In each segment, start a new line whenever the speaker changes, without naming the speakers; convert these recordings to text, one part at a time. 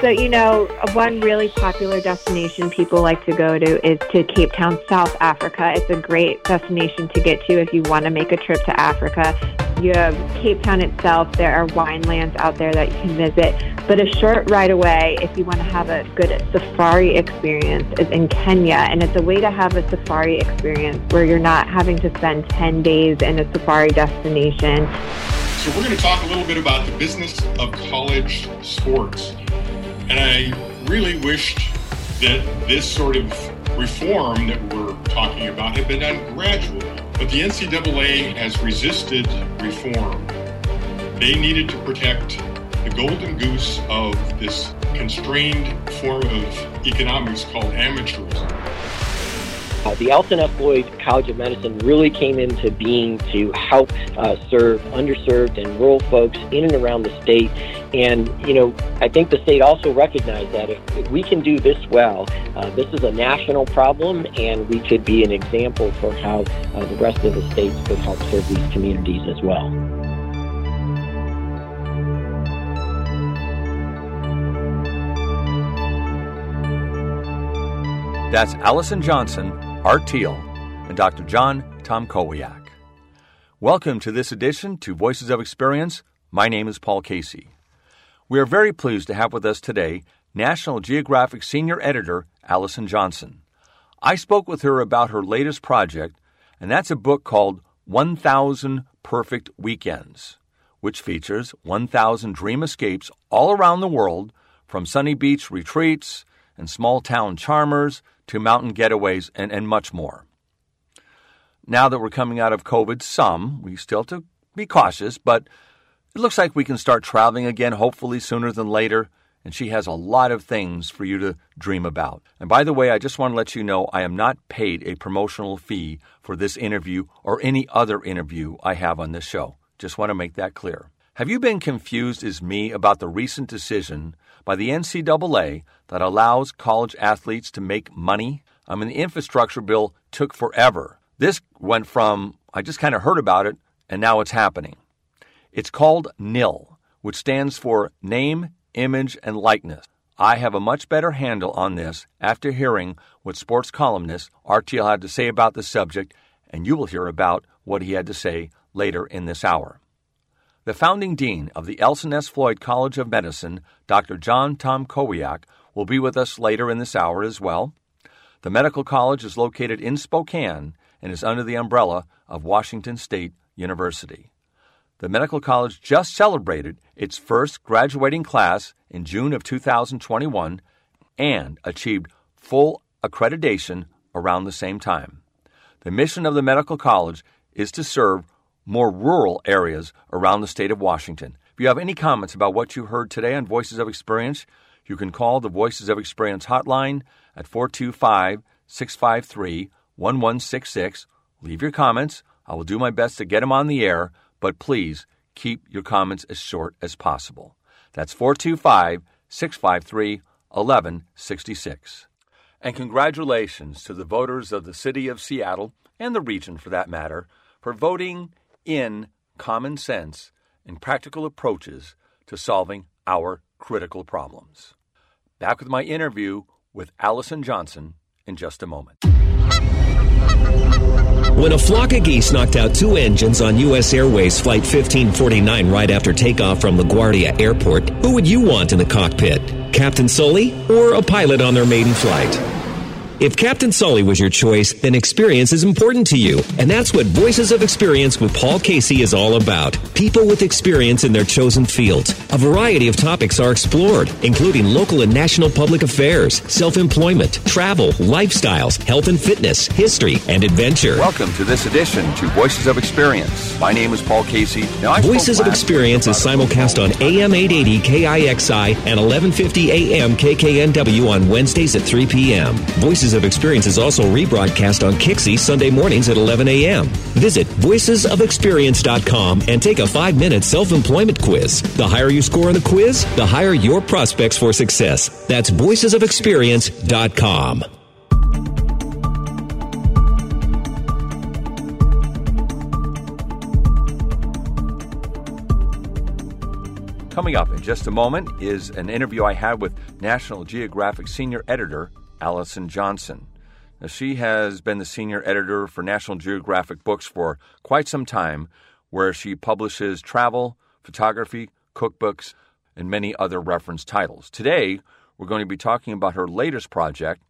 So, you know, one really popular destination people like to go to is to Cape Town, South Africa. It's a great destination to get to if you want to make a trip to Africa. You have Cape Town itself. There are winelands out there that you can visit. But a short ride away, if you want to have a good safari experience, is in Kenya. And it's a way to have a safari experience where you're not having to spend 10 days in a safari destination.
So, we're going to talk a little bit about the business of college sports. And I really wished that this sort of reform that we're talking about had been done gradually. But the NCAA has resisted reform. They needed to protect the golden goose of this constrained form of economics called amateurism.
Uh, the Elson S. Floyd College of Medicine really came into being to help uh, serve underserved and rural folks in and around the state. And, you know, I think the state also recognized that if, if we can do this well, uh, this is a national problem, and we could be an example for how uh, the rest of the states could help serve these communities as well.
That's Allison Johnson, Art Thiel, and Dr. John Tomkowiak. Welcome to this edition to Voices of Experience. My name is Paul Casey. We are very pleased to have with us today National Geographic Senior Editor Allison Johnson. I spoke with her about her latest project, and that's a book called 1000 Perfect Weekends, which features 1000 dream escapes all around the world from sunny beach retreats and small town charmers to mountain getaways and, and much more. Now that we're coming out of COVID, some, we still have to be cautious, but it looks like we can start traveling again, hopefully sooner than later. And she has a lot of things for you to dream about. And by the way, I just want to let you know I am not paid a promotional fee for this interview or any other interview I have on this show. Just want to make that clear. Have you been confused as me about the recent decision by the NCAA that allows college athletes to make money? I mean, the infrastructure bill took forever. This went from, I just kind of heard about it, and now it's happening. It's called NIL, which stands for Name, Image, and Likeness. I have a much better handle on this after hearing what sports columnist Art Thiel had to say about the subject, and you will hear about what he had to say later in this hour. The founding dean of the Elson S. Floyd College of Medicine, Dr. John Tomkowiak, will be with us later in this hour as well. The medical college is located in Spokane and is under the umbrella of Washington State University. The medical college just celebrated its first graduating class in June of 2021 and achieved full accreditation around the same time. The mission of the medical college is to serve more rural areas around the state of Washington. If you have any comments about what you heard today on Voices of Experience, you can call the Voices of Experience hotline at 425 653 1166. Leave your comments. I will do my best to get them on the air, but please keep your comments as short as possible. That's 425 653 1166. And congratulations to the voters of the city of Seattle and the region for that matter for voting in common sense and practical approaches to solving our critical problems. Back with my interview with Allison Johnson in just a moment.
When a flock of geese knocked out two engines on U.S. Airways Flight 1549 right after takeoff from LaGuardia Airport, who would you want in the cockpit? Captain Sully or a pilot on their maiden flight? If Captain Sully was your choice, then experience is important to you. And that's what Voices of Experience with Paul Casey is all about. People with experience in their chosen fields. A variety of topics are explored, including local and national public affairs, self employment, travel, lifestyles, health and fitness, history, and adventure.
Welcome to this edition to Voices of Experience. My name is Paul Casey.
Now, Voices of Experience is simulcast on AM 880 KIXI and 1150 AM KKNW on Wednesdays at 3 p.m. Voices of Experience is also rebroadcast on Kixie Sunday mornings at 11 a.m. Visit voicesofexperience.com and take a five minute self employment quiz. The higher you score on the quiz, the higher your prospects for success. That's voicesofexperience.com.
Coming up in just a moment is an interview I had with National Geographic senior editor Allison Johnson. Now, she has been the senior editor for National Geographic books for quite some time, where she publishes travel, photography, cookbooks, and many other reference titles. Today, we're going to be talking about her latest project,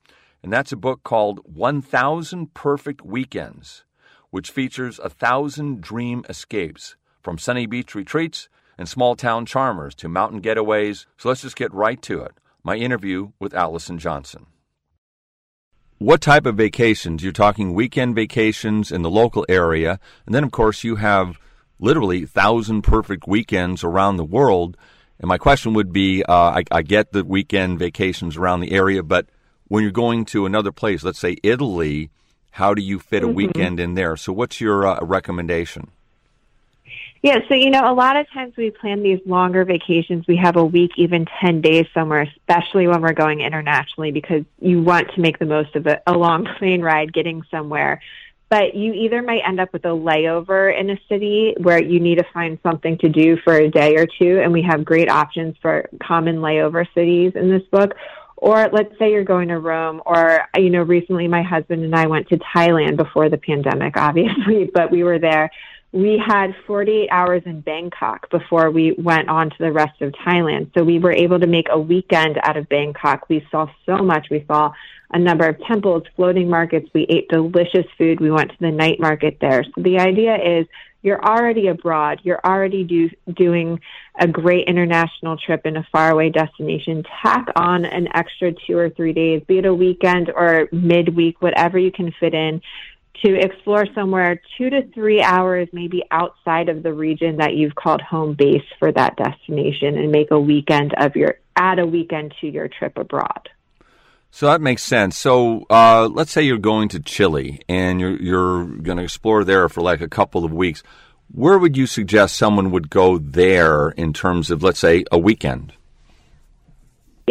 and that's a book called 1000 Perfect Weekends, which features a thousand dream escapes from sunny beach retreats and small town charmers to mountain getaways. So let's just get right to it. My interview with Allison Johnson. What type of vacations? You're talking weekend vacations in the local area, and then, of course, you have literally thousand perfect weekends around the world. And my question would be uh, I, I get the weekend vacations around the area, but when you're going to another place, let's say Italy, how do you fit a mm-hmm. weekend in there? So, what's your uh, recommendation?
Yeah, so you know, a lot of times we plan these longer vacations. We have a week, even 10 days somewhere, especially when we're going internationally because you want to make the most of a, a long plane ride getting somewhere. But you either might end up with a layover in a city where you need to find something to do for a day or two, and we have great options for common layover cities in this book. Or let's say you're going to Rome, or, you know, recently my husband and I went to Thailand before the pandemic, obviously, but we were there we had 48 hours in Bangkok before we went on to the rest of Thailand. So we were able to make a weekend out of Bangkok. We saw so much. We saw a number of temples, floating markets. We ate delicious food. We went to the night market there. So the idea is you're already abroad. You're already do, doing a great international trip in a faraway destination. Tack on an extra two or three days, be it a weekend or midweek, whatever you can fit in to explore somewhere two to three hours maybe outside of the region that you've called home base for that destination and make a weekend of your add a weekend to your trip abroad.
So that makes sense. So uh, let's say you're going to Chile and you're you're going to explore there for like a couple of weeks. Where would you suggest someone would go there in terms of let's say a weekend?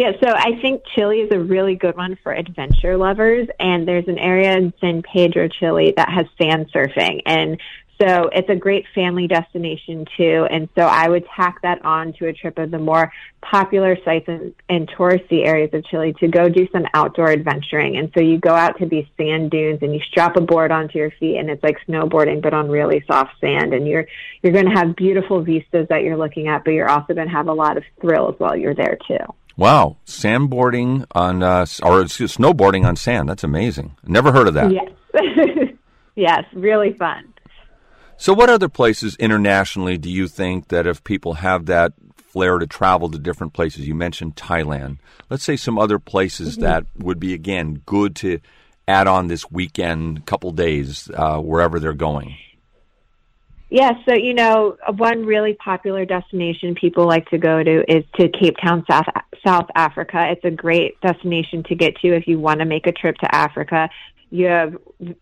Yeah, so I think Chile is a really good one for adventure lovers. And there's an area in San Pedro, Chile that has sand surfing. And so it's a great family destination too. And so I would tack that on to a trip of the more popular sites and, and touristy areas of Chile to go do some outdoor adventuring. And so you go out to these sand dunes and you strap a board onto your feet and it's like snowboarding, but on really soft sand. And you're, you're to have beautiful vistas that you're looking at, but you're also to have a lot of thrills while you're there too.
Wow, sandboarding on uh, or snowboarding on sand. That's amazing. Never heard of that.
Yes, yes, really fun.
So, what other places internationally do you think that if people have that flair to travel to different places? You mentioned Thailand. Let's say some other places mm-hmm. that would be again good to add on this weekend, couple days, uh, wherever they're going.
Yeah, so you know, one really popular destination people like to go to is to Cape Town, South South Africa. It's a great destination to get to if you want to make a trip to Africa. You have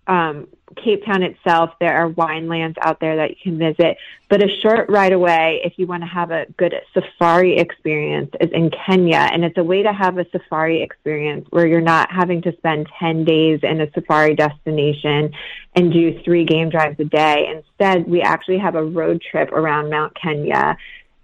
um, Cape Town itself. There are winelands out there that you can visit. But a short ride away, if you want to have a good safari experience, is in Kenya. And it's a way to have a safari experience where you're not having to spend 10 days in a safari destination and do three game drives a day. Instead, we actually have a road trip around Mount Kenya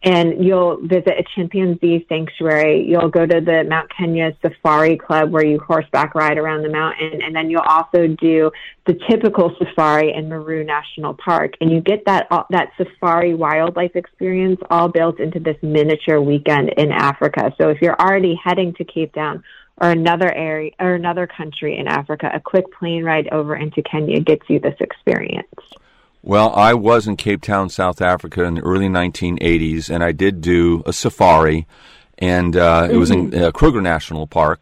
and you'll visit a chimpanzee sanctuary. You'll go to the Mount Kenya Safari Club where you horseback ride around the mountain, and then you'll also do the typical safari in Meru National Park, and you get that that safari wildlife experience all built into this miniature weekend in Africa. So if you're already heading to Cape Town or another area or another country in Africa, a quick plane ride over into Kenya gets you this experience.
Well, I was in Cape Town, South Africa in the early 1980s, and I did do a safari, and uh, mm-hmm. it was in mm-hmm. uh, Kruger National Park.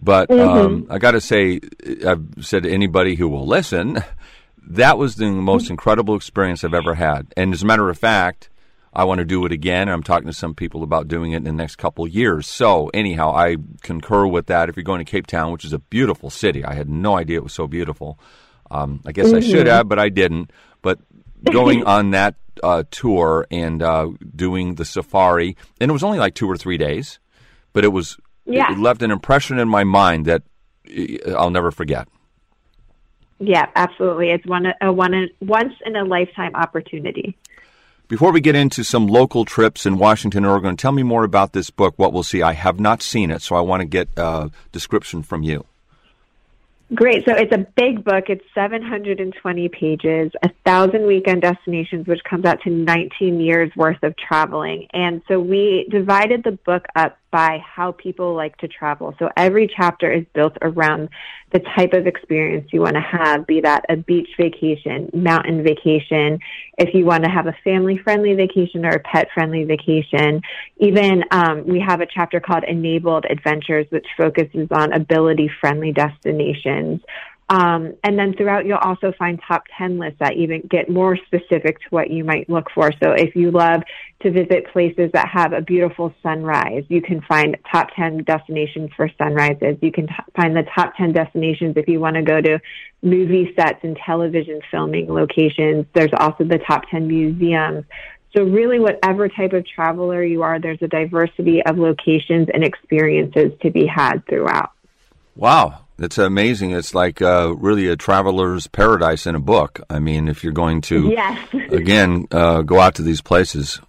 But mm-hmm. um, I got to say, I've said to anybody who will listen, that was the most incredible experience I've ever had. And as a matter of fact, I want to do it again. I'm talking to some people about doing it in the next couple of years. So, anyhow, I concur with that. If you're going to Cape Town, which is a beautiful city, I had no idea it was so beautiful. Um, I guess mm-hmm. I should have, but I didn't. But going on that uh, tour and uh, doing the safari, and it was only like two or three days, but it was yeah. it left an impression in my mind that uh, I'll never forget.
Yeah, absolutely. It's one a one once in a lifetime opportunity.
Before we get into some local trips in Washington, Oregon, tell me more about this book, What We'll See. I have not seen it, so I want to get a description from you.
Great. So it's a big book. It's 720 pages, a thousand weekend destinations, which comes out to 19 years worth of traveling. And so we divided the book up by how people like to travel. So every chapter is built around the type of experience you want to have, be that a beach vacation, mountain vacation, if you want to have a family friendly vacation or a pet friendly vacation. Even um, we have a chapter called Enabled Adventures, which focuses on ability friendly destinations. Um, and then throughout, you'll also find top 10 lists that even get more specific to what you might look for. So if you love to visit places that have a beautiful sunrise, you can find top 10 destinations for sunrises. You can t- find the top 10 destinations if you want to go to movie sets and television filming locations. There's also the top 10 museums. So really, whatever type of traveler you are, there's a diversity of locations and experiences to be had throughout.
Wow, it's amazing. It's like uh, really a traveler's paradise in a book. I mean, if you're going to,
yes.
again, uh, go out to these places.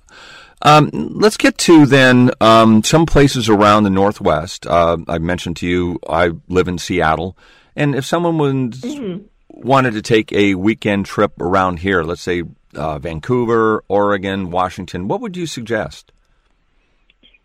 Um, let's get to then um, some places around the Northwest. Uh, I mentioned to you I live in Seattle, and if someone was, mm-hmm. wanted to take a weekend trip around here, let's say uh, Vancouver, Oregon, Washington, what would you suggest?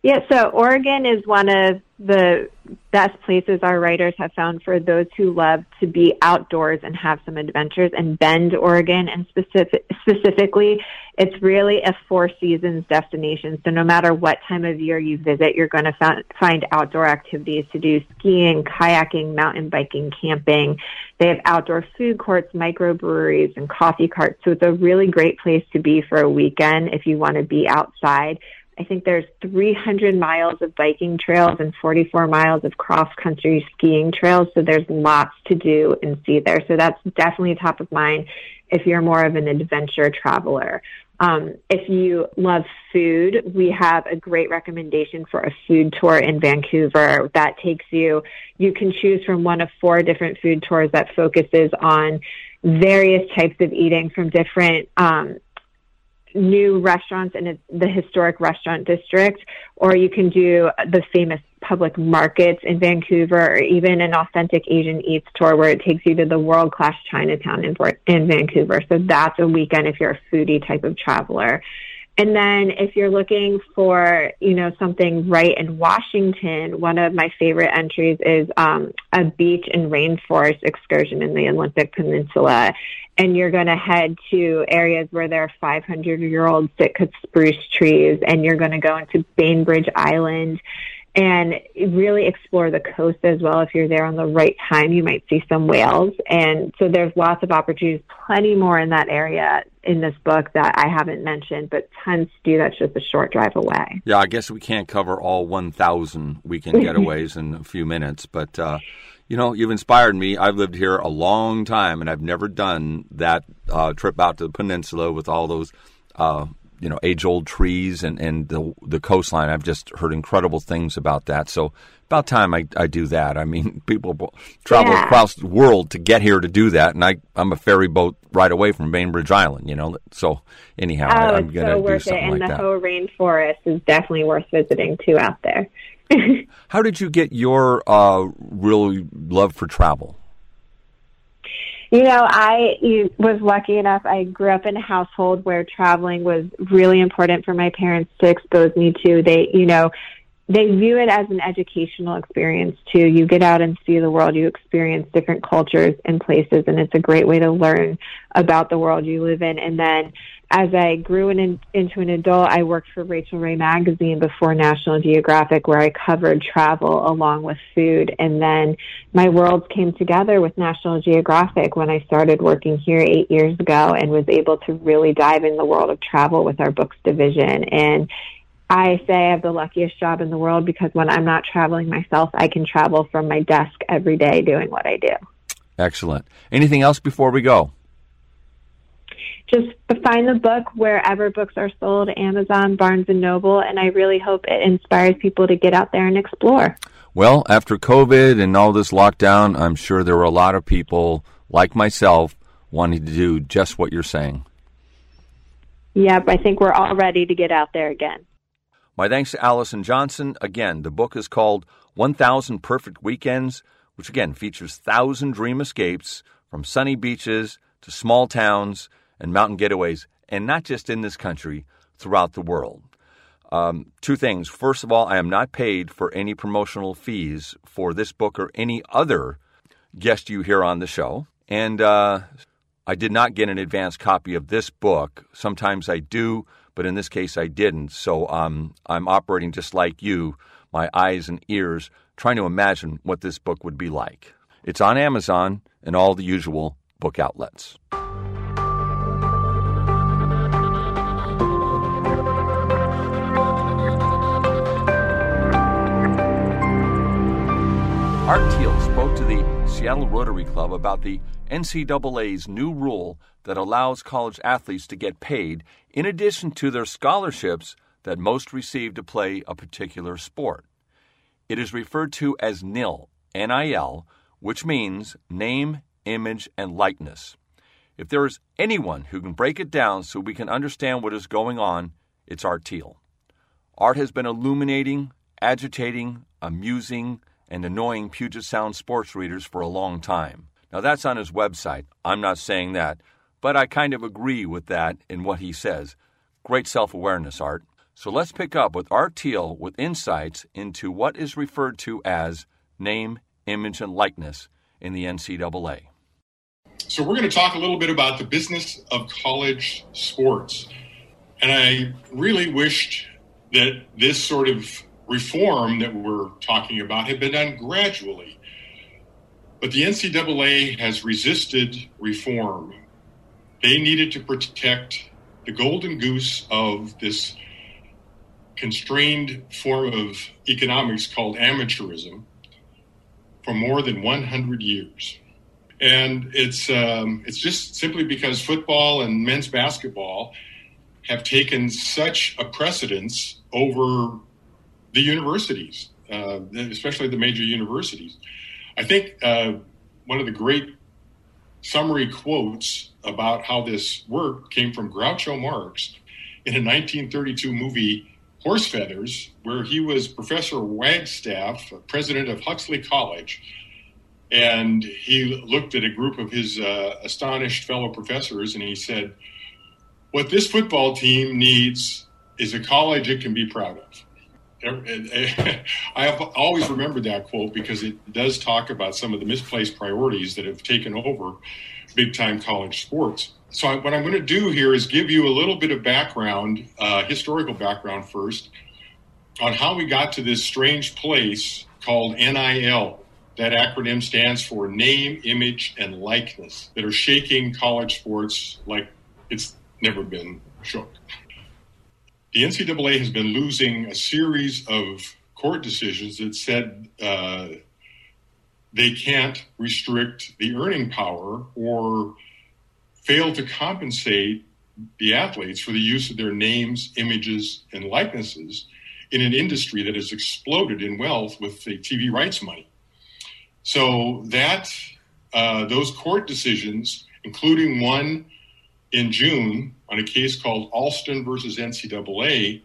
Yeah, so Oregon is one of the best places our writers have found for those who love to be outdoors and have some adventures. And Bend, Oregon, and specific, specifically, it's really a four seasons destination. So no matter what time of year you visit, you're going to find outdoor activities to do skiing, kayaking, mountain biking, camping. They have outdoor food courts, microbreweries, and coffee carts. So it's a really great place to be for a weekend if you want to be outside I think there's 300 miles of biking trails and 44 miles of cross country skiing trails. So there's lots to do and see there. So that's definitely top of mind if you're more of an adventure traveler. Um, if you love food, we have a great recommendation for a food tour in Vancouver that takes you, you can choose from one of four different food tours that focuses on various types of eating from different um, new restaurants in the historic restaurant district, or you can do the famous public markets in Vancouver, or even an authentic Asian Eats tour where it takes you to the world class Chinatown in, in Vancouver. So that's a weekend if you're a foodie type of traveler. And then if you're looking for, you know, something right in Washington, one of my favorite entries is um, a beach and rainforest excursion in the Olympic Peninsula and you're going to head to areas where there are 500 year old Sitka spruce trees, and you're going to go into Bainbridge Island and really explore the coast as well. If you're there on the right time, you might see some whales. And so there's lots of opportunities, plenty more in that area in this book that I haven't mentioned, but tons to do that's just a short drive away.
Yeah, I guess we can't cover all 1,000 weekend getaways in a few minutes, but uh, you know, you've inspired me. I've lived here a long time, and I've never done that uh, trip out to the peninsula with all those, uh, you know, age-old trees and, and the the coastline. I've just heard incredible things about that. So about time I, I do that. I mean, people travel yeah. across the world to get here to do that, and I I'm a ferry boat right away from Bainbridge Island. You know, so anyhow,
oh,
I, am
going to so
do something
it. And
like
the
that.
Hoh Rainforest is definitely worth visiting too out there.
How did you get your uh, real love for travel?
You know, I was lucky enough. I grew up in a household where traveling was really important for my parents to expose me to. They, you know, they view it as an educational experience too. You get out and see the world, you experience different cultures and places, and it's a great way to learn about the world you live in. And then as I grew in, into an adult, I worked for Rachael Ray magazine before National Geographic, where I covered travel along with food. And then my worlds came together with National Geographic when I started working here eight years ago and was able to really dive in the world of travel with our books division. And I say I have the luckiest job in the world because when I'm not traveling myself, I can travel from my desk every day doing what I do.
Excellent. Anything else before we go?
just find the book wherever books are sold Amazon, Barnes and Noble, and I really hope it inspires people to get out there and explore.
Well, after COVID and all this lockdown, I'm sure there were a lot of people like myself wanting to do just what you're saying.
Yep, I think we're all ready to get out there again.
My thanks to Allison Johnson. Again, the book is called 1000 Perfect Weekends, which again features thousand dream escapes from sunny beaches to small towns and mountain getaways, and not just in this country, throughout the world. Um, two things. First of all, I am not paid for any promotional fees for this book or any other guest you hear on the show. And uh, I did not get an advance copy of this book. Sometimes I do, but in this case I didn't. So um, I'm operating just like you, my eyes and ears, trying to imagine what this book would be like. It's on Amazon and all the usual book outlets. Art Thiel spoke to the Seattle Rotary Club about the NCAA's new rule that allows college athletes to get paid in addition to their scholarships that most receive to play a particular sport. It is referred to as NIL, NIL, which means name, image, and likeness. If there is anyone who can break it down so we can understand what is going on, it's Art Thiel. Art has been illuminating, agitating, amusing, and annoying Puget Sound sports readers for a long time. Now, that's on his website. I'm not saying that, but I kind of agree with that in what he says. Great self awareness, Art. So let's pick up with Art Thiel with insights into what is referred to as name, image, and likeness in the NCAA.
So, we're going to talk a little bit about the business of college sports. And I really wished that this sort of reform that we're talking about had been done gradually. But the NCAA has resisted reform. They needed to protect the golden goose of this constrained form of economics called amateurism for more than 100 years. And it's, um, it's just simply because football and men's basketball have taken such a precedence over the universities, uh, especially the major universities. I think uh, one of the great summary quotes about how this worked came from Groucho Marx in a 1932 movie, Horse Feathers, where he was Professor Wagstaff, president of Huxley College. And he looked at a group of his uh, astonished fellow professors and he said, What this football team needs is a college it can be proud of. I have always remembered that quote because it does talk about some of the misplaced priorities that have taken over big time college sports. So, I, what I'm going to do here is give you a little bit of background, uh, historical background first, on how we got to this strange place called NIL. That acronym stands for Name, Image, and Likeness, that are shaking college sports like it's never been shook the NCAA has been losing a series of court decisions that said uh, they can't restrict the earning power or fail to compensate the athletes for the use of their names, images, and likenesses in an industry that has exploded in wealth with the TV rights money. So that uh, those court decisions, including one in June on a case called Alston versus NCAA,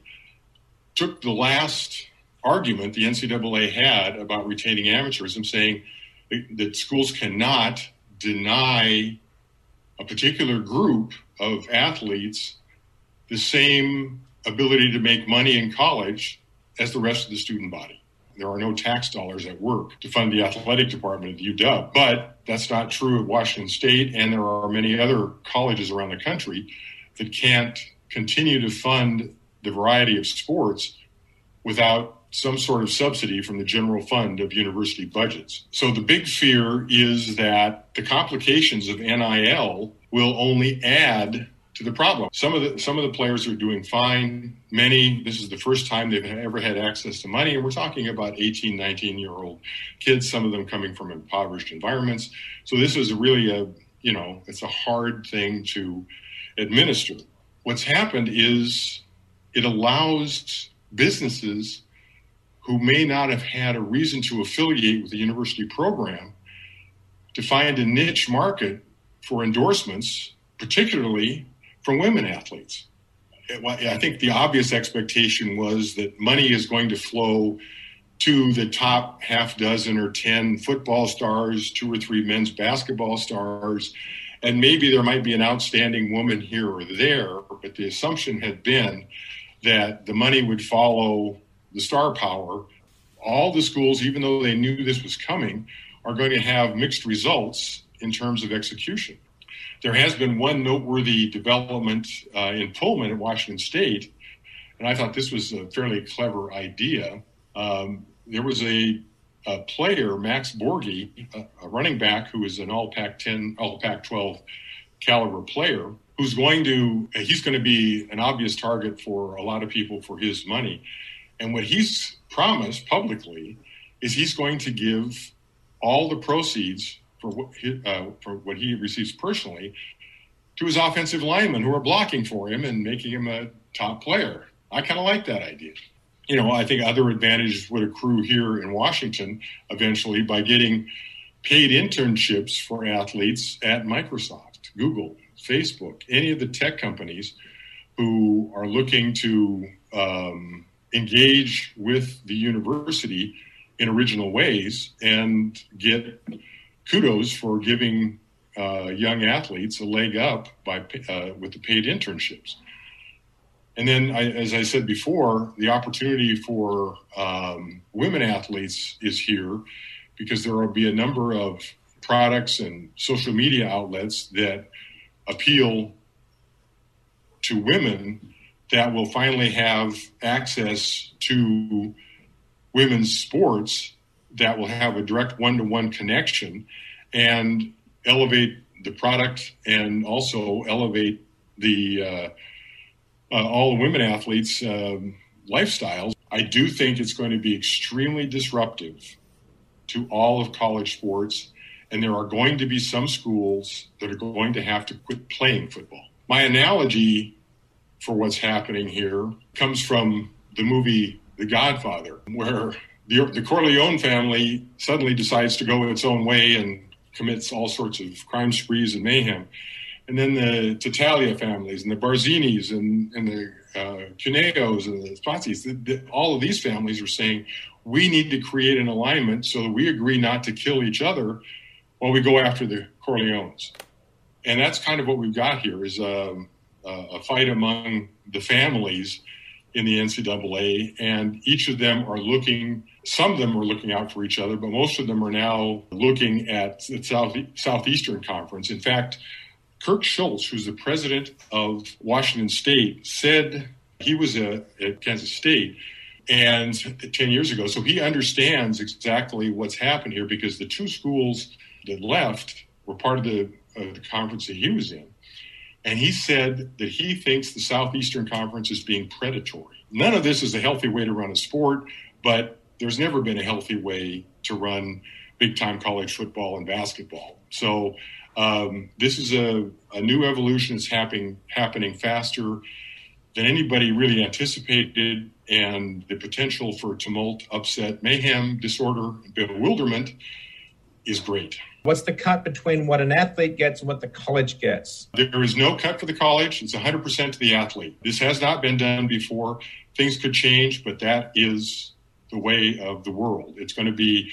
took the last argument the NCAA had about retaining amateurism, saying that schools cannot deny a particular group of athletes the same ability to make money in college as the rest of the student body. There are no tax dollars at work to fund the athletic department at UW, but that's not true at Washington State, and there are many other colleges around the country that can't continue to fund the variety of sports without some sort of subsidy from the general fund of university budgets. So the big fear is that the complications of NIL will only add to the problem. Some of the some of the players are doing fine. Many this is the first time they've ever had access to money and we're talking about 18, 19 year old kids, some of them coming from impoverished environments. So this is really a, you know, it's a hard thing to administer. What's happened is it allows businesses who may not have had a reason to affiliate with the university program to find a niche market for endorsements, particularly from women athletes. I think the obvious expectation was that money is going to flow to the top half dozen or 10 football stars, two or three men's basketball stars, and maybe there might be an outstanding woman here or there. But the assumption had been that the money would follow the star power. All the schools, even though they knew this was coming, are going to have mixed results in terms of execution. There has been one noteworthy development uh, in Pullman at Washington State, and I thought this was a fairly clever idea. Um, there was a, a, player, Max Borghi, a, a, running back who is an All Pac-10, All Pac-12 caliber player, who's going to he's going to be an obvious target for a lot of people for his money. And what he's promised publicly is he's going to give all the proceeds for what he, uh, for what he receives personally to his offensive linemen who are blocking for him and making him a top player. I kind of like that idea. You know, I think other advantages would accrue here in Washington eventually by getting paid internships for athletes at Microsoft, Google, Facebook, any of the tech companies who are looking to um, engage with the university in original ways and get kudos for giving uh, young athletes a leg up by uh, with the paid internships. And then, I, as I said before, the opportunity for um, women athletes is here because there will be a number of products and social media outlets that appeal to women that will finally have access to women's sports that will have a direct one to one connection and elevate the product and also elevate the uh, uh, all the women athletes' um, lifestyles. I do think it's going to be extremely disruptive to all of college sports, and there are going to be some schools that are going to have to quit playing football. My analogy for what's happening here comes from the movie The Godfather, where the, the Corleone family suddenly decides to go its own way and commits all sorts of crime sprees and mayhem. And then the Tattaglia families and the Barzinis and, and the uh, Cuneos and the Spazzis, the, the, all of these families are saying, we need to create an alignment so that we agree not to kill each other while we go after the Corleones. And that's kind of what we've got here is um, a fight among the families in the NCAA, and each of them are looking. Some of them are looking out for each other, but most of them are now looking at the South, Southeastern Conference. In fact, Kirk Schulz, who's the president of Washington State, said he was a, at Kansas State and 10 years ago. So he understands exactly what's happened here because the two schools that left were part of the, of the conference that he was in. And he said that he thinks the Southeastern Conference is being predatory. None of this is a healthy way to run a sport, but there's never been a healthy way to run big time college football and basketball. So um, this is a, a new evolution that's happening happening faster than anybody really anticipated, and the potential for tumult, upset, mayhem, disorder, bewilderment is great.
What's the cut between what an athlete gets and what the college gets?
There is no cut for the college. It's 100% to the athlete. This has not been done before. Things could change, but that is the way of the world. It's going to be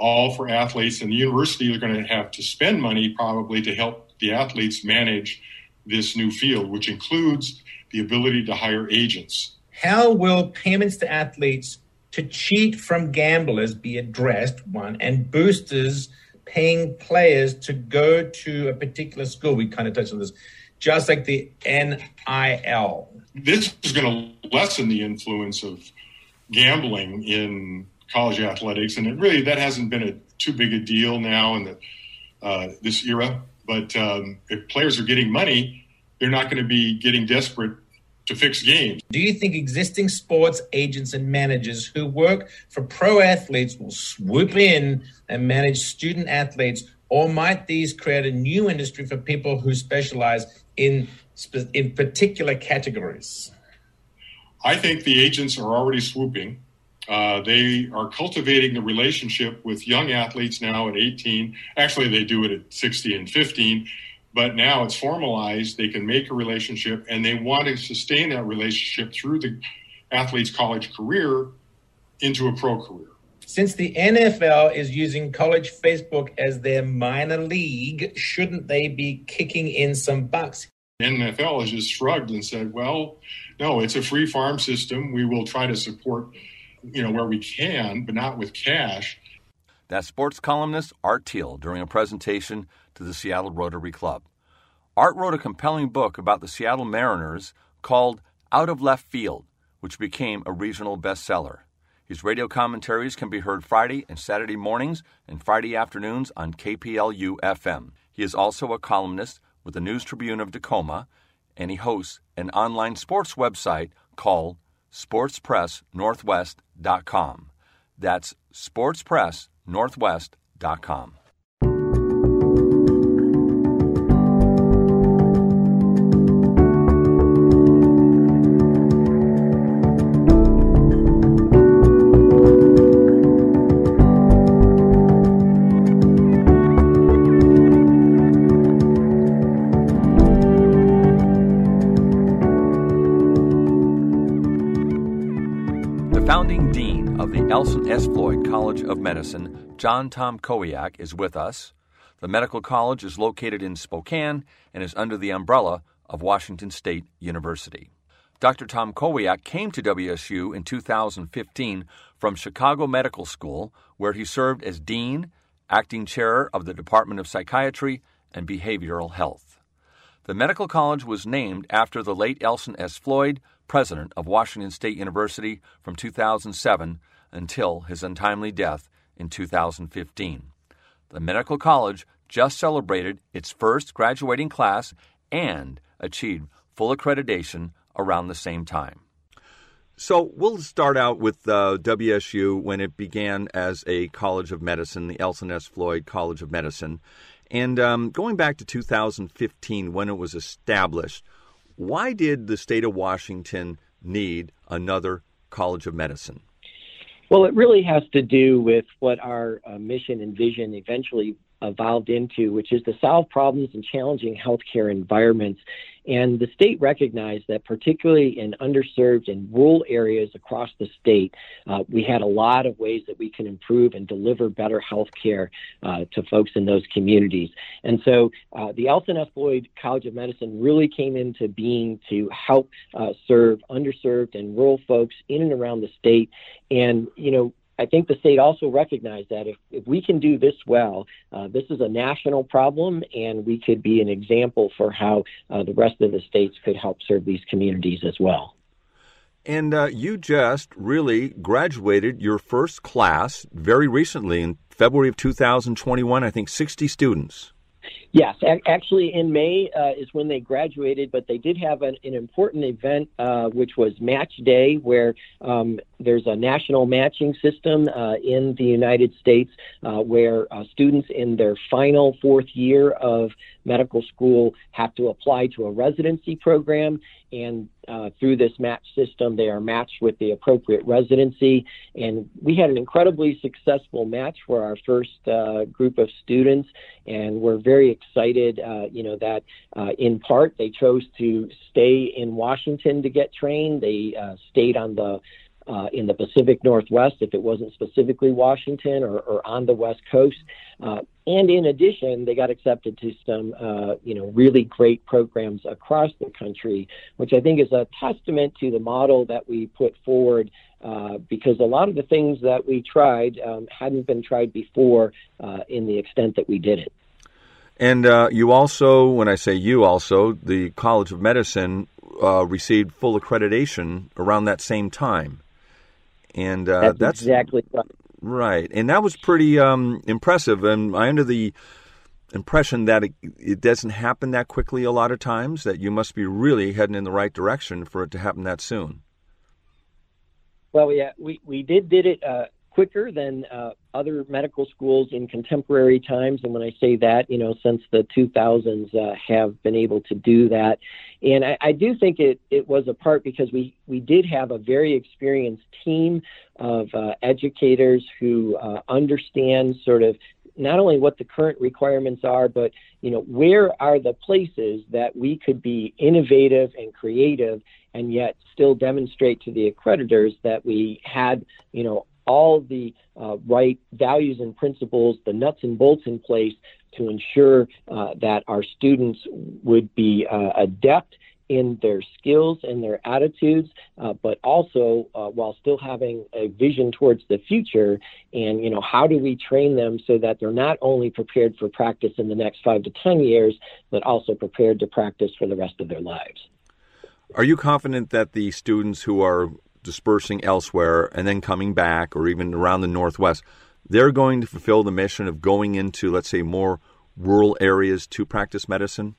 all for athletes, and the university are going to have to spend money probably to help the athletes manage this new field, which includes the ability to hire agents.
How will payments to athletes to cheat from gamblers be addressed? One, and boosters paying players to go to a particular school. We kind of touched on this, just like the NIL.
This is going to lessen the influence of gambling in college athletics, and it really that hasn't been a too big a deal now in the uh, this era. But um, if players are getting money, they're not going to be getting desperate to fix games.
Do you think existing sports agents and managers who work for pro athletes will swoop in and manage student athletes, or might these create a new industry for people who specialize in in particular categories?
I think the agents are already swooping. Uh, they are cultivating the relationship with young athletes now at 18. Actually, they do it at 60 and 15 but now it's formalized. They can make a relationship and they want to sustain that relationship through the athlete's college career into a pro career.
Since the NFL is using college Facebook as their minor league, shouldn't they be kicking in some bucks?
NFL has just shrugged and said, well, no, it's a free farm system. We will try to support, you know, where we can, but not with cash.
That sports columnist Art Thiel during a presentation to the Seattle Rotary Club. Art wrote a compelling book about the Seattle Mariners called Out of Left Field, which became a regional bestseller. His radio commentaries can be heard Friday and Saturday mornings and Friday afternoons on KPLU FM. He is also a columnist with the News Tribune of Tacoma, and he hosts an online sports website called sportspressnorthwest.com. That's sportspressnorthwest.com. of Medicine, John Tomkowiak, is with us. The medical college is located in Spokane and is under the umbrella of Washington State University. Dr. Tomkowiak came to WSU in 2015 from Chicago Medical School, where he served as dean, acting chair of the Department of Psychiatry and Behavioral Health. The medical college was named after the late Elson S. Floyd, president of Washington State University from 2007 until his untimely death in 2015. The medical college just celebrated its first graduating class and achieved full accreditation around the same time. So we'll start out with uh, WSU when it began as a College of Medicine, the Elson S. Floyd College of Medicine. And um, going back to 2015 when it was established, why did the state of Washington need another College of Medicine?
Well, it really has to do with what our uh, mission and vision eventually evolved into, which is to solve problems in challenging healthcare environments. And the state recognized that, particularly in underserved and rural areas across the state, uh, we had a lot of ways that we can improve and deliver better health care uh, to folks in those communities. And so uh, the Elson S. Floyd College of Medicine really came into being to help uh, serve underserved and rural folks in and around the state. And, you know, I think the state also recognized that if, if we can do this well, uh, this is a national problem, and we could be an example for how uh, the rest of the states could help serve these communities as well.
And uh, you just really graduated your first class very recently in February of 2021, I think 60 students.
Yes, actually, in May uh, is when they graduated, but they did have an, an important event, uh, which was Match Day, where um, there's a national matching system uh, in the United States uh, where uh, students in their final fourth year of medical school have to apply to a residency program. And uh, through this match system, they are matched with the appropriate residency. And we had an incredibly successful match for our first uh, group of students. And we're very excited, uh, you know, that uh, in part they chose to stay in Washington to get trained. They uh, stayed on the uh, in the Pacific Northwest if it wasn't specifically Washington or, or on the West Coast. Uh, and in addition, they got accepted to some, uh, you know, really great programs across the country, which I think is a testament to the model that we put forward. Uh, because a lot of the things that we tried um, hadn't been tried before uh, in the extent that we did it.
And uh, you also, when I say you also, the College of Medicine received full accreditation around that same time and
uh, that's, that's, exactly right.
Right, and that was pretty um, impressive. And I under the impression that it, it, doesn't happen that quickly a lot of times. That you must be really heading in the right direction for it to happen that soon.
Well, yeah, we we did did it uh, quicker than uh, other medical schools in contemporary times. And when I say that, you know, since the 2000s uh, have been able to do that. And I, I, do think it, it was a part because we, we did have a very experienced team of uh, educators who uh, understand sort of not only what the current requirements are, but you know where are the places that we could be innovative and creative, and yet still demonstrate to the accreditors that we had you know all the uh, right values and principles, the nuts and bolts in place to ensure uh, that our students would be uh, adept in their skills and their attitudes, uh, but also uh, while still having a vision towards the future. And, you know, how do we train them so that they're not only prepared for practice in the next five to 10 years, but also prepared to practice for the rest of their lives?
Are you confident that the students who are dispersing elsewhere and then coming back or even around the Northwest, they're going to fulfill the mission of going into, let's say, more rural areas to practice medicine?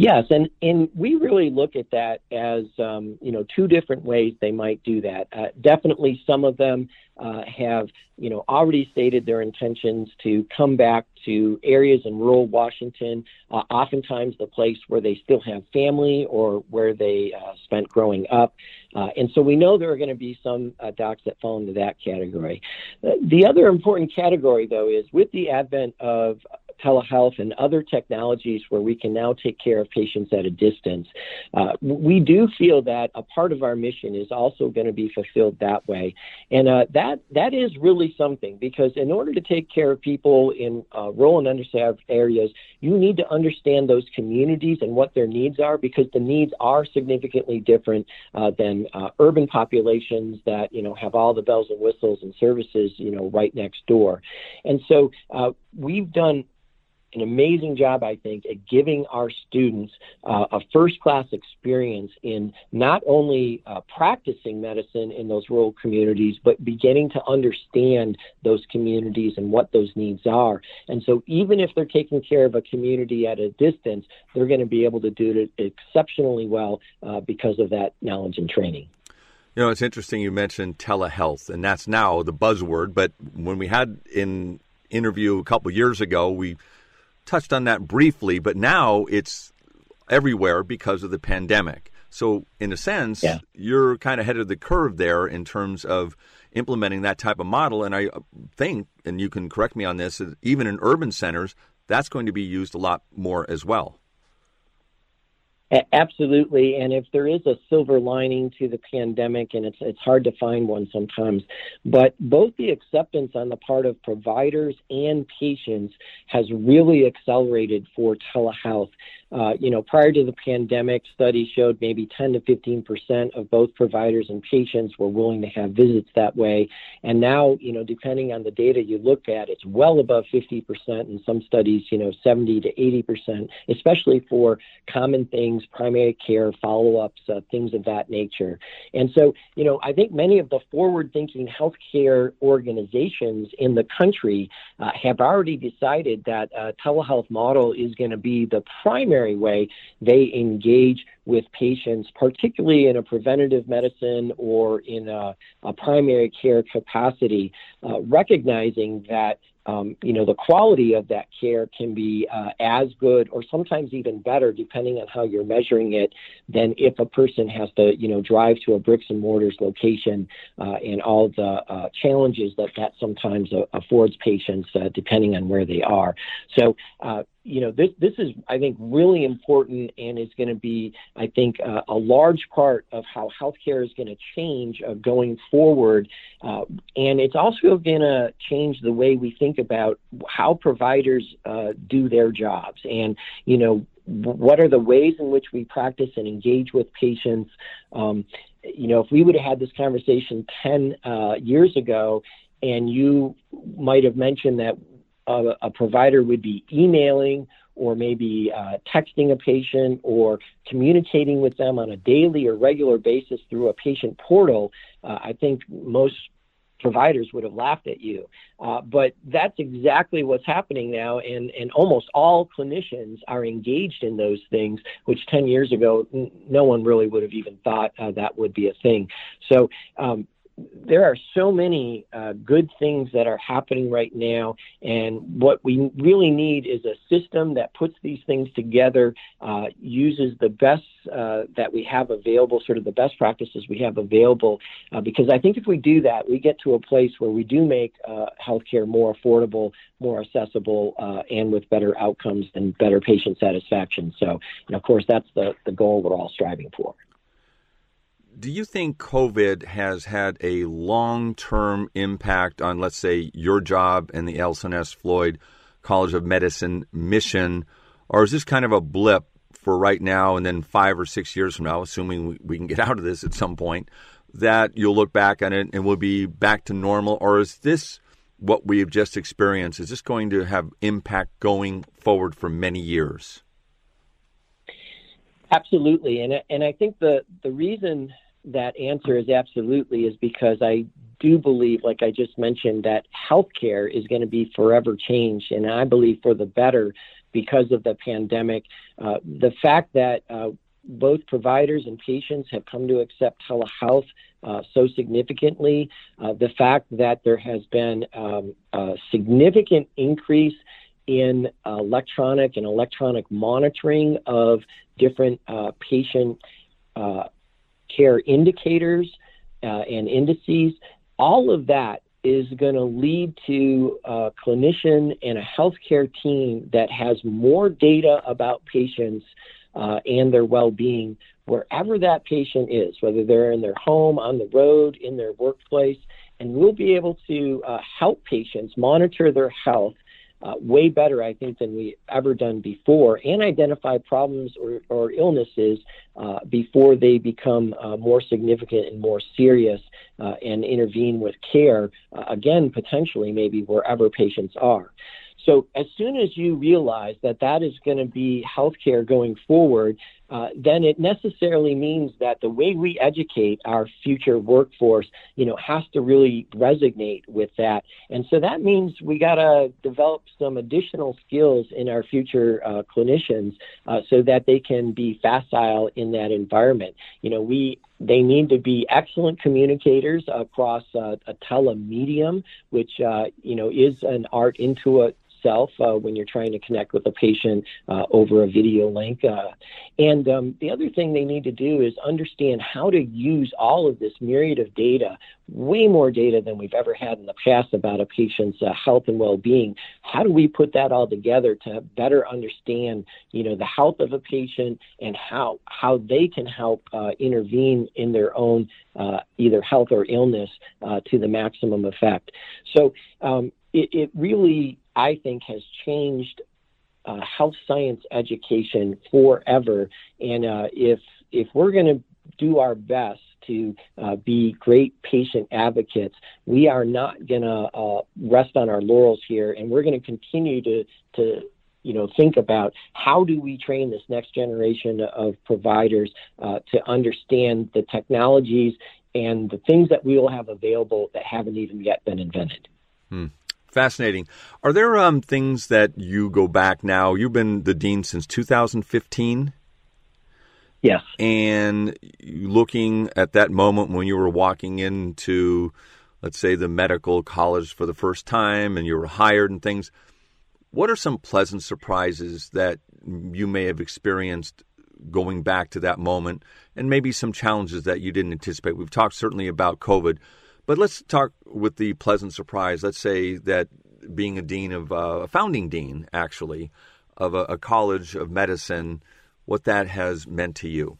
Yes, and, and we really look at that as um, you know two different ways they might do that. Uh, definitely, some of them uh, have you know already stated their intentions to come back to areas in rural Washington, uh, oftentimes the place where they still have family or where they uh, spent growing up. Uh, and so we know there are going to be some uh, docs that fall into that category. the other important category, though, is with the advent of telehealth and other technologies where we can now take care of patients at a distance. Uh, we do feel that a part of our mission is also going to be fulfilled that way, and uh, that that is really something because in order to take care of people in uh, rural and underserved areas, you need to understand those communities and what their needs are because the needs are significantly different uh, than uh, urban populations that you know have all the bells and whistles and services you know right next door, and so uh, we've done an amazing job, I think, at giving our students uh, a first class experience in not only uh, practicing medicine in those rural communities, but beginning to understand those communities and what those needs are. And so, even if they're taking care of a community at a distance, they're going to be able to do it exceptionally well uh, because of that knowledge and training.
You know, it's interesting you mentioned telehealth, and that's now the buzzword. But when we had in interview a couple years ago, we touched on that briefly, but now it's everywhere because of the pandemic. So, in a sense, yeah. you're kind of ahead of the curve there in terms of implementing that type of model. And I uh, think, and you can correct me on this, even in urban centers, that's going to be used a lot more as well.
Absolutely, and if there is a silver lining to the pandemic, and it's it's hard to find one sometimes, but both the acceptance on the part of providers and patients has really accelerated for telehealth. Uh, you know, prior to the pandemic, studies showed maybe 10 to 15 percent of both providers and patients were willing to have visits that way. And now, you know, depending on the data you look at, it's well above 50 percent. In some studies, you know, 70 to 80 percent, especially for common things, primary care, follow-ups, uh, things of that nature. And so, you know, I think many of the forward-thinking healthcare organizations in the country uh, have already decided that a telehealth model is going to be the primary primary way they engage with patients, particularly in a preventative medicine or in a, a primary care capacity, uh, recognizing that um, you know, the quality of that care can be uh, as good or sometimes even better, depending on how you're measuring it, than if a person has to, you know, drive to a bricks and mortars location uh, and all the uh, challenges that that sometimes uh, affords patients, uh, depending on where they are. So, uh, you know, this this is I think really important and is going to be I think uh, a large part of how healthcare is going to change uh, going forward, uh, and it's also going to change the way we think about how providers uh, do their jobs and you know what are the ways in which we practice and engage with patients. Um, you know, if we would have had this conversation 10 uh, years ago, and you might have mentioned that a, a provider would be emailing or maybe uh, texting a patient or communicating with them on a daily or regular basis through a patient portal, uh, I think most providers would have laughed at you. Uh, but that's exactly what's happening now, and, and almost all clinicians are engaged in those things, which 10 years ago, n- no one really would have even thought uh, that would be a thing. So, um, there are so many uh, good things that are happening right now, and what we really need is a system that puts these things together, uh, uses the best uh, that we have available, sort of the best practices we have available. Uh, because I think if we do that, we get to a place where we do make uh, healthcare more affordable, more accessible, uh, and with better outcomes and better patient satisfaction. So, of course, that's the, the goal we're all striving for
do you think COVID has had a long term impact on, let's say, your job and the Elson S. Floyd College of Medicine mission? Or is this kind of a blip for right now and then five or six years from now, assuming we, we can get out of this at some point, that you'll look back on it and we'll be back to normal? Or is this what we have just experienced? Is this going to have impact going forward for many years?
Absolutely, and and I think the the reason that answer is absolutely is because I do believe, like I just mentioned, that healthcare is going to be forever changed, and I believe for the better because of the pandemic. Uh, the fact that uh, both providers and patients have come to accept telehealth uh, so significantly, uh, the fact that there has been um, a significant increase in electronic and electronic monitoring of different uh, patient uh, care indicators uh, and indices, all of that is going to lead to a clinician and a healthcare team that has more data about patients uh, and their well being wherever that patient is, whether they're in their home, on the road, in their workplace. And we'll be able to uh, help patients monitor their health uh, way better, I think, than we ever done before, and identify problems or, or illnesses uh, before they become uh, more significant and more serious, uh, and intervene with care. Uh, again, potentially, maybe wherever patients are. So as soon as you realize that that is going to be healthcare going forward, uh, then it necessarily means that the way we educate our future workforce, you know, has to really resonate with that. And so that means we got to develop some additional skills in our future uh, clinicians uh, so that they can be facile in that environment. You know, we they need to be excellent communicators across uh, a telemedium, which uh, you know is an art into it uh, when you're trying to connect with a patient uh, over a video link. Uh, and um, the other thing they need to do is understand how to use all of this myriad of data, way more data than we've ever had in the past about a patient's uh, health and well-being. How do we put that all together to better understand, you know, the health of a patient and how how they can help uh, intervene in their own either health or illness to the maximum effect. So um, it, it really I think has changed uh, health science education forever. And uh, if if we're going to do our best to uh, be great patient advocates, we are not going to uh, rest on our laurels here, and we're going to continue to to you know think about how do we train this next generation of providers uh, to understand the technologies and the things that we will have available that haven't even yet been invented.
Hmm. Fascinating. Are there um, things that you go back now? You've been the dean since 2015.
Yes.
And looking at that moment when you were walking into, let's say, the medical college for the first time and you were hired and things, what are some pleasant surprises that you may have experienced going back to that moment and maybe some challenges that you didn't anticipate? We've talked certainly about COVID, but let's talk with the pleasant surprise. Let's say that being a dean of uh, a founding dean, actually, of a, a college of medicine, what that has meant to you.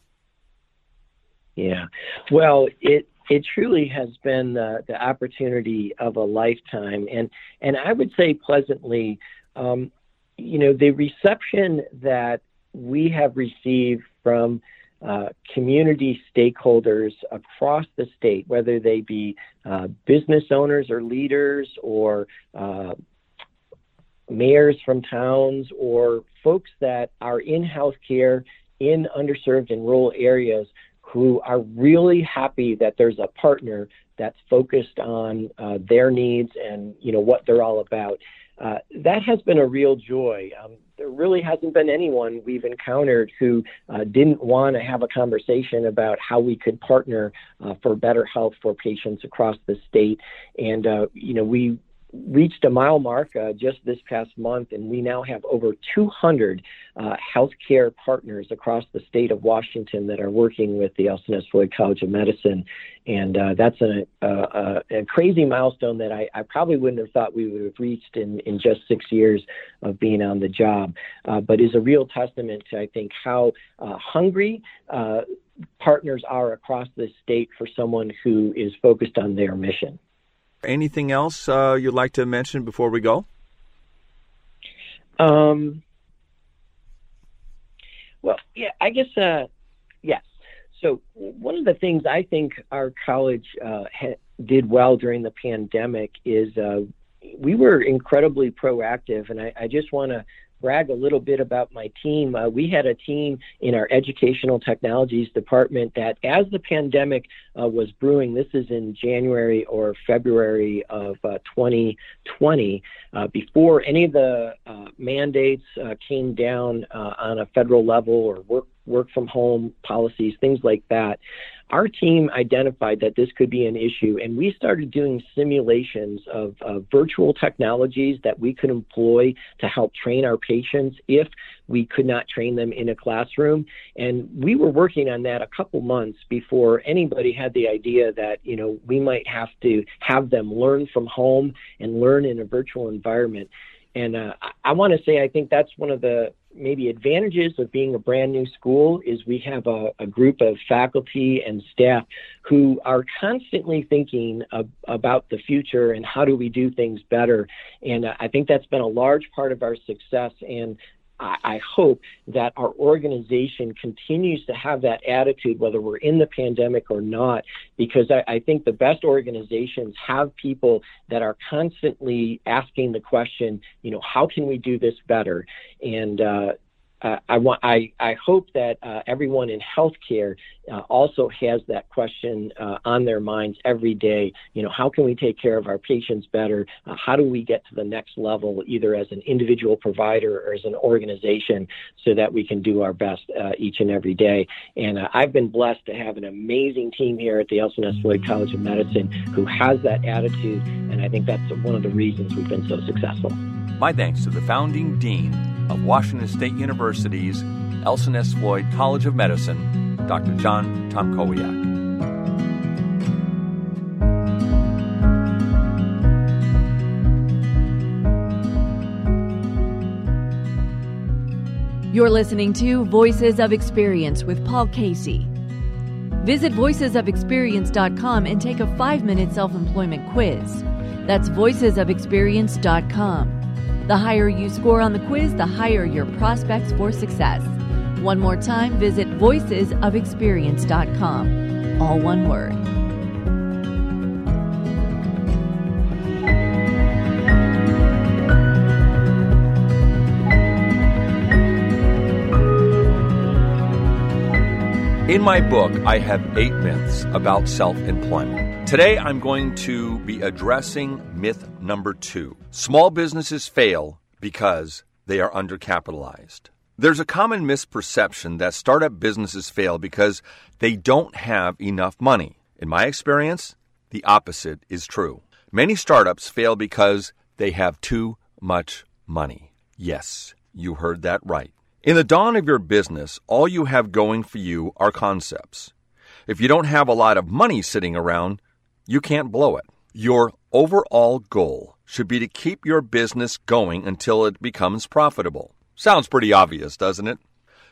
Yeah, well, it it truly has been the, the opportunity of a lifetime, and and I would say pleasantly, um, you know, the reception that we have received from uh, community stakeholders across the state, whether they be uh, business owners or leaders or uh, mayors from towns or folks that are in healthcare in underserved and rural areas who are really happy that there's a partner that's focused on uh, their needs and you know what they're all about. Uh, that has been a real joy. Um, there really hasn't been anyone we've encountered who uh, didn't want to have a conversation about how we could partner uh, for better health for patients across the state. And, uh, you know, we reached a mile mark uh, just this past month, and we now have over 200 uh, healthcare partners across the state of Washington that are working with the Elson S. Floyd College of Medicine. And uh, that's a, a, a, crazy milestone that I, I, probably wouldn't have thought we would have reached in, in just six years of being on the job, uh, but is a real testament to, I think, how uh, hungry uh, partners are across the state for someone who is focused on their mission.
Anything else uh, you'd like to mention before we go?
Um, well, yeah, I guess, uh, yes. So, one of the things I think our college uh, ha- did well during the pandemic is uh, we were incredibly proactive. And I, I just want to brag a little bit about my team. Uh, we had a team in our educational technologies department that, as the pandemic uh, was brewing, this is in January or February of uh, 2020, uh, before any of the uh, mandates uh, came down on a federal level or work work from home policies, things like that our team identified that this could be an issue, and we started doing simulations of uh, virtual technologies that we could employ to help train our patients if we could not train them in a classroom. And we were working on that a couple months before anybody had the idea that, you know, we might have to have them learn from home and learn in a virtual environment. And uh, I, I want to say I think that's one of the maybe advantages of being a brand new school is we have a, a group of faculty and staff who are constantly thinking about the future and how do we do things better. And uh, I think that's been a large part of our success. And I hope that our organization continues to have that attitude, whether we're in the pandemic or not, because I, I, think the best organizations have people that are constantly asking the question, you know, how can we do this better? And uh, uh, I want I, I hope that uh, everyone in healthcare uh, also has that question uh, on their minds every day. You know, how can we take care of our patients better? Uh, how do we get to the next level, either as an individual provider or as an organization, so that we can do our best uh, each and every day? And I've been blessed to have an amazing team here at the Elson S. Floyd College of Medicine who has that attitude, and I think that's one of the reasons we've been so successful.
My thanks to the founding dean of Washington State University's Elson S. Floyd College of Medicine, Dr. John Tomkowiak.
You're listening to Voices of Experience with Paul Casey. Visit voicesofexperience.com and take a five minute self employment quiz. That's voicesofexperience.com. The higher you score on the quiz, the higher your prospects for success. One more time, visit voicesofexperience.com. All one word.
In my book, I have eight myths about self employment. Today, I'm going to be addressing myth number two small businesses fail because they are undercapitalized. There's a common misperception that startup businesses fail because they don't have enough money. In my experience, the opposite is true. Many startups fail because they have too much money. Yes, you heard that right. In the dawn of your business, all you have going for you are concepts. If you don't have a lot of money sitting around, you can't blow it. Your overall goal should be to keep your business going until it becomes profitable. Sounds pretty obvious, doesn't it?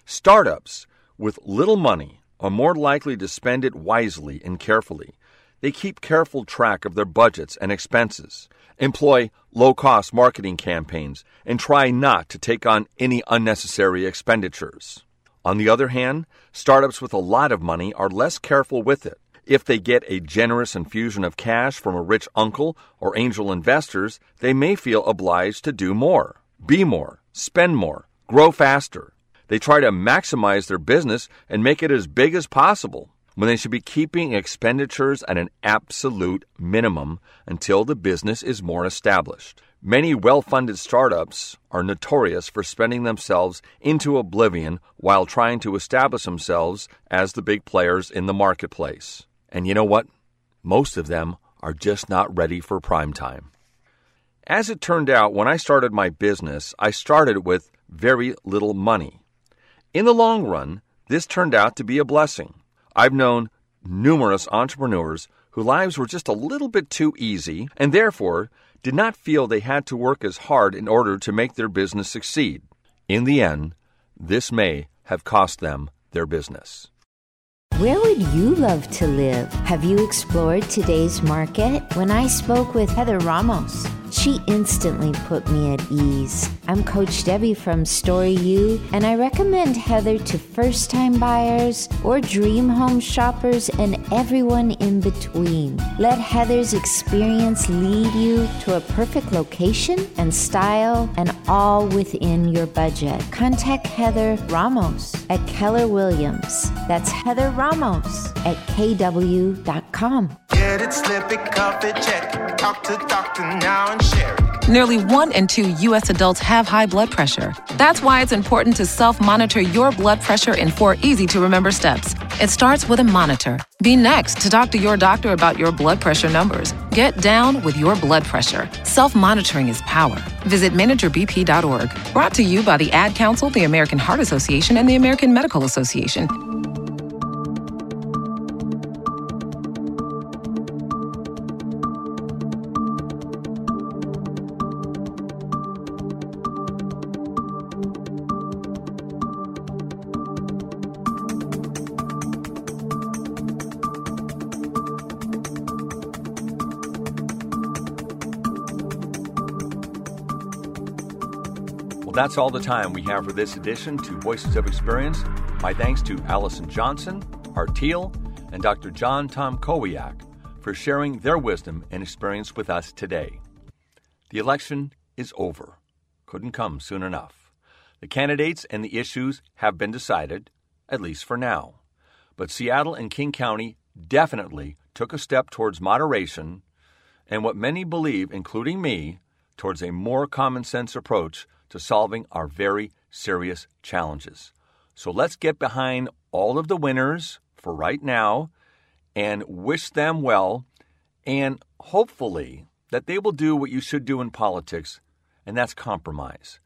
Startups with little money are more likely to spend it wisely and carefully. They keep careful track of their budgets and expenses employ low cost marketing campaigns, and try not to take on any unnecessary expenditures. On the other hand, startups with a lot of money are less careful with it. If they get a generous infusion of cash from a rich uncle or angel investors, they may feel obliged to do more, be more, spend more, grow faster. They try to maximize their business and make it as big as possible. when they should be keeping expenditures at an absolute minimum until the business is more established. Many well funded startups are notorious for spending themselves into oblivion while trying to establish themselves as the big players in the marketplace. And you know what? Most of them are just not ready for prime time. As it turned out, when I started my business, I started with very little money. In the long run, this turned out to be a blessing. I've known numerous entrepreneurs whose lives were just a little bit too easy and therefore did not feel they had to work as hard in order to make their business succeed. In the end, this may have cost them their business.
Where would you love to live? Have you explored today's market? When I spoke with Heather Ramos, she instantly put me at ease. I'm Coach Debbie from Story U, and I recommend Heather to first time buyers or dream home shoppers and everyone in between. Let Heather's experience lead you to a perfect location and style, and all within your budget. Contact Heather Ramos at Keller Williams. That's Heather Ramos at kw.com. Get it, slip it, cuff it, check. Talk to doctor
now and share it. Nearly one in two U.S. adults have high blood pressure. That's why it's important to self monitor your blood pressure in four easy to remember steps. It starts with a monitor. Be next to talk to your doctor about your blood pressure numbers. Get down with your blood pressure. Self monitoring is power. Visit managerbp.org. Brought to you by the Ad Council, the American Heart Association, and the American Medical Association.
That's all the time we have for this edition to Voices of Experience. My thanks to Allison Johnson, Art Thiel, and Dr. John Tomkowiak for sharing their wisdom and experience with us today. The election is over. Couldn't come soon enough. The candidates and the issues have been decided, at least for now. But Seattle and King County definitely took a step towards moderation and what many believe, including me, towards a more common sense approach to solving our very serious challenges. So let's get behind all of the winners for right now and wish them well and hopefully that they will do what you should do in politics, and that's compromise.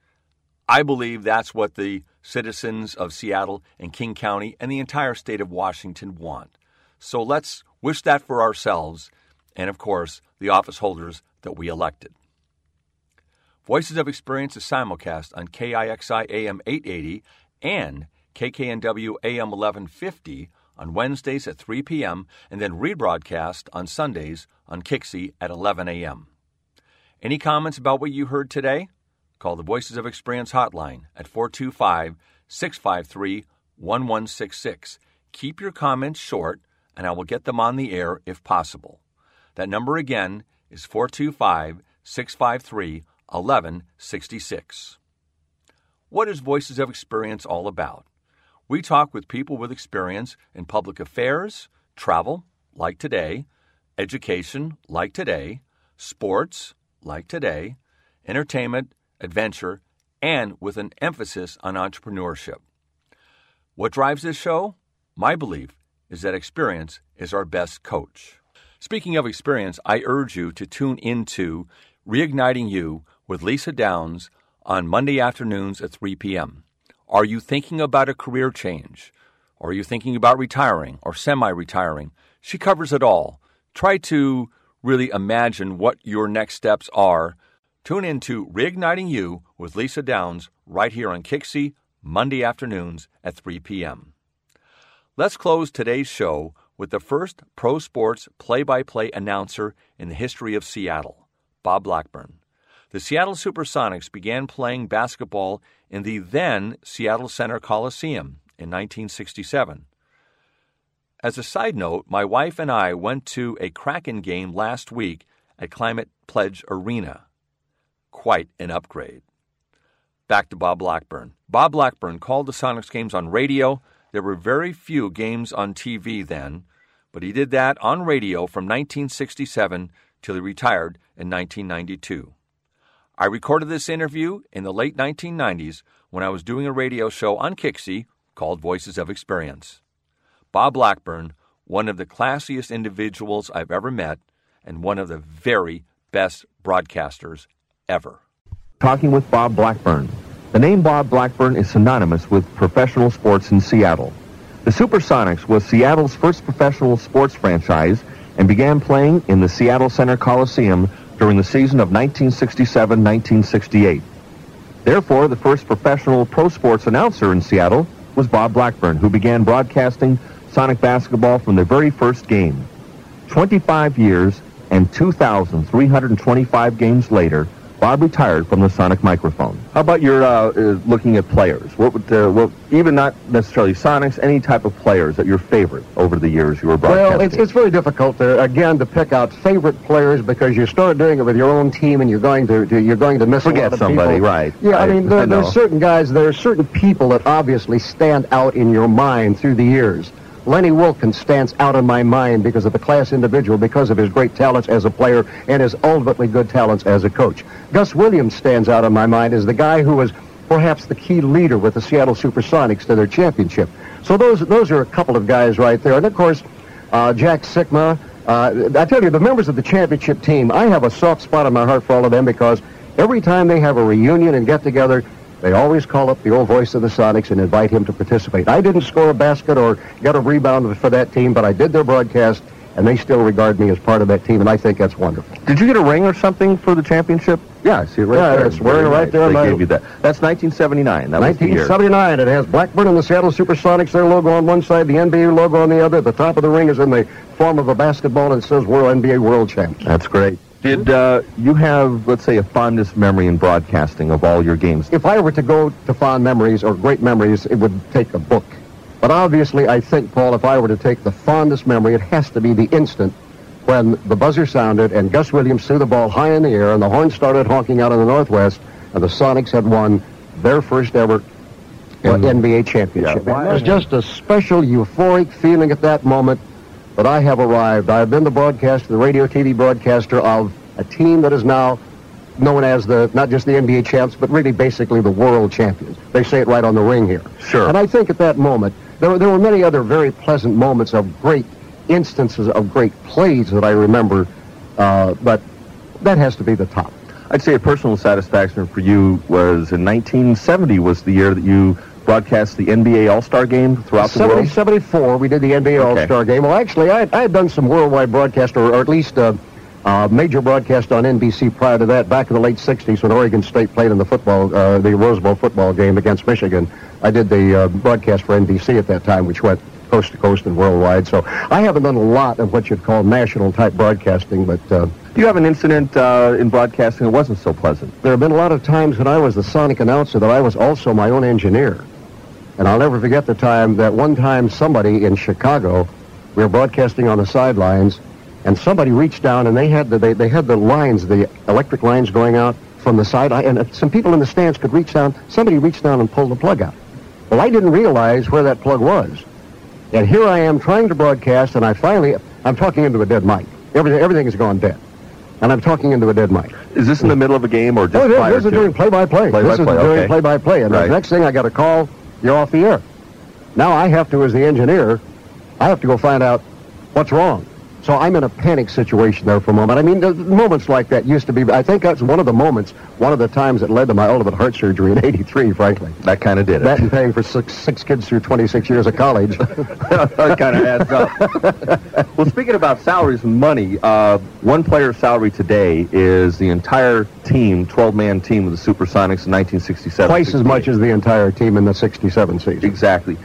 I believe that's what the citizens of Seattle and King County and the entire state of Washington want. So let's wish that for ourselves and, of course, the office holders that we elected. Voices of Experience is simulcast on KIXI AM 880 and KKNW AM 1150 on Wednesdays at 3 p.m. and then rebroadcast on Sundays on Kixie at 11 a.m. Any comments about what you heard today? Call the Voices of Experience hotline at 425 653 1166. Keep your comments short, and I will get them on the air if possible. That number again is 425 653 1166. What is Voices of Experience all about? We talk with people with experience in public affairs, travel, like today, education, like today, sports, like today, entertainment, adventure, and with an emphasis on entrepreneurship. What drives this show? My belief is that experience is our best coach. Speaking of experience, I urge you to tune into Reigniting You with Lisa Downs on Monday afternoons at 3 p.m. Are you thinking about a career change? Or are you thinking about retiring or semi retiring? She covers it all. Try to really imagine what your next steps are. Tune in to Reigniting You with Lisa Downs right here on Kixie, Monday afternoons at 3 p.m. Let's close today's show with the first pro sports play by play announcer in the history of Seattle, Bob Blackburn the Seattle Supersonics began playing basketball in the then Seattle Center Coliseum in 1967. As a side note, my wife and I went to a Kraken game last week at Climate Pledge Arena. Quite an upgrade. Back to Bob Blackburn. Bob Blackburn called the Sonics games on radio, There were very few games on TV then, but he did that on radio from 1967 till he retired in 1992. I recorded this interview in the late 1990s when I was doing a radio show on Kixie called Voices of Experience. Bob Blackburn, one of the classiest individuals I've ever met, and one of the very best broadcasters ever.
Talking with Bob Blackburn. The name Bob Blackburn is synonymous with professional sports in Seattle. The Supersonics was Seattle's first professional sports franchise and began playing in the Seattle Center Coliseum during the season of 1967-1968. Therefore, the first professional pro sports announcer in Seattle was Bob Blackburn, who began broadcasting Sonic basketball from the very first game. 25 years and 2,325 games later, Bob retired from the Sonic microphone. How about your uh, uh, looking at players? What would, uh, what, even not necessarily Sonics, any type of players that your favorite over the years you were broadcasting?
Well, it's, it's very difficult to, again to pick out favorite players because you start doing it with your own team and you're going to, to you're going to miss
Forget
a lot of
somebody,
people.
right.
Yeah, I,
I-
mean there,
I
there's certain guys, there are certain people that obviously stand out in your mind through the years. Lenny Wilkens stands out in my mind because of the class individual, because of his great talents as a player and his ultimately good talents as a coach. Gus Williams stands out in my mind as the guy who was perhaps the key leader with the Seattle Supersonics to their championship. So those those are a couple of guys right there. And of course, uh, Jack Sikma. Uh, I tell you, the members of the championship team, I have a soft spot in my heart for all of them because every time they have a reunion and get together, they always call up the old voice of the Sonics and invite him to participate. I didn't score a basket or get a rebound for that team, but I did their broadcast, and they still regard me as part of that team, and I think that's wonderful.
Did you get a ring or something for the championship? Yeah, I see it right
Yeah,
there.
it's wearing right
nice.
there
They gave you that. That's 1979. That was the year.
1979. It has Blackburn and the Seattle Supersonics, their logo on one side, the NBA logo on the other. At The top of the ring is in the form of a basketball, and it says World NBA World Champs.
That's great. Did uh, you have, let's say, a fondest memory in broadcasting of all your games?
If I were to go to fond memories or great memories, it would take a book. But obviously, I think, Paul, if I were to take the fondest memory, it has to be the instant when the buzzer sounded and Gus Williams threw the ball high in the air and the horn started honking out in the Northwest and the Sonics had won their first ever uh, NBA championship.
Yeah,
And There's just a special euphoric feeling at that moment that I have arrived. I have been the broadcaster, the radio TV broadcaster of a team that is now known as the not just the NBA champs, but really basically the world champions. They say it right on the ring here.
Sure.
And I think at that moment there were, there were many other very pleasant moments of great instances of great plays that I remember, uh, but that has to be the top.
I'd say a personal satisfaction for you was in 1970 was the year that you broadcast the NBA All-Star Game throughout the
70,
world.
74, we did the NBA
Okay.
All-Star Game. Well, actually, I, I had done some worldwide broadcast, or, or at least uh, uh, major broadcast on NBC prior to that, back in the late 60s when Oregon State played in the football, uh, the Rose Bowl football game against Michigan. I did the uh, broadcast for NBC at that time, which went coast to coast and worldwide. So I haven't done a lot of what you'd call national-type broadcasting, but... Uh,
Do you have an incident uh, in broadcasting that wasn't so pleasant?
there have been a lot of times when I was the sonic announcer that I was also my own engineer. And I'll never forget the time that one time somebody in Chicago, we were broadcasting on the sidelines, and somebody reached down and they had the, they, they had the lines, the electric lines going out from the side, and some people in the stands could reach down. Somebody reached down and pulled the plug out. Well, I didn't realize where that plug was. And here I am trying to broadcast, and I finally, I'm talking into a dead mic. Everything, everything has gone dead. And I'm talking into a dead mic.
Is this in the middle of a game or just
Oh, this, this is during play-by-play. This is during
okay.
play-by-play. And
Right.
the next thing I got a call, you're off the air. Now I have to, as the engineer, I have to go find out what's wrong. So I'm in a panic situation there for a moment. I mean, moments like that used to be, I think that's one of the moments, one of the times that led to my ultimate heart surgery in 83, frankly.
That kind of did it.
That and paying for six, six kids through 26 years of college.
that kind of adds up. well, speaking about salaries and money, uh, one player's salary today is the entire team, 12-man team of the Supersonics in 1967.
Twice as much as the entire team in the 67 season.
Exactly.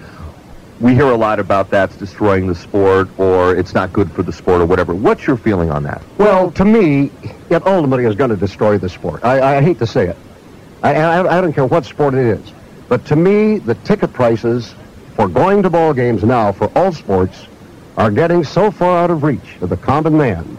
We hear a lot about that's destroying the sport or it's not good for the sport or whatever. What's your feeling on that?
Well, to me, it ultimately is going to destroy the sport. I, I hate to say it. I, I, I don't care what sport it is. But to me, the ticket prices for going to ball games now for all sports are getting so far out of reach of the common man.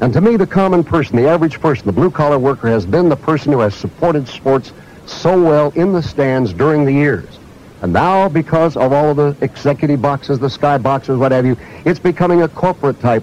And to me, the common person, the average person, the blue-collar worker has been the person who has supported sports so well in the stands during the years. And now, because of all the executive boxes, the sky boxes, what have you, it's becoming a corporate type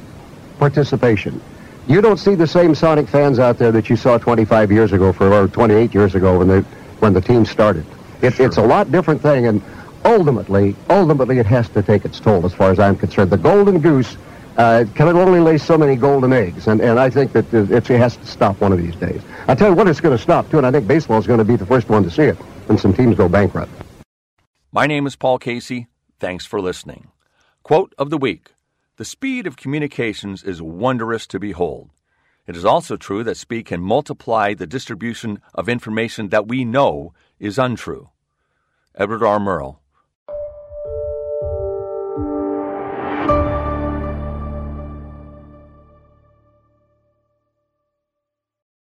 participation. You don't see the same Sonic fans out there that you saw 25 years ago, for or 28 years ago when the when the team started. It, sure. It's a lot different thing, and ultimately, ultimately, it has to take its toll, as far as I'm concerned. The golden goose uh, can only lay so many golden eggs, and, and I think that it has to stop one of these days. I tell you what, it's going to stop too, and I think baseball is going to be the first one to see it when some teams go bankrupt.
My name is Paul Casey. Thanks for listening. Quote of the week The speed of communications is wondrous to behold. It is also true that speed can multiply the distribution of information that we know is untrue. Edward R. Murrow,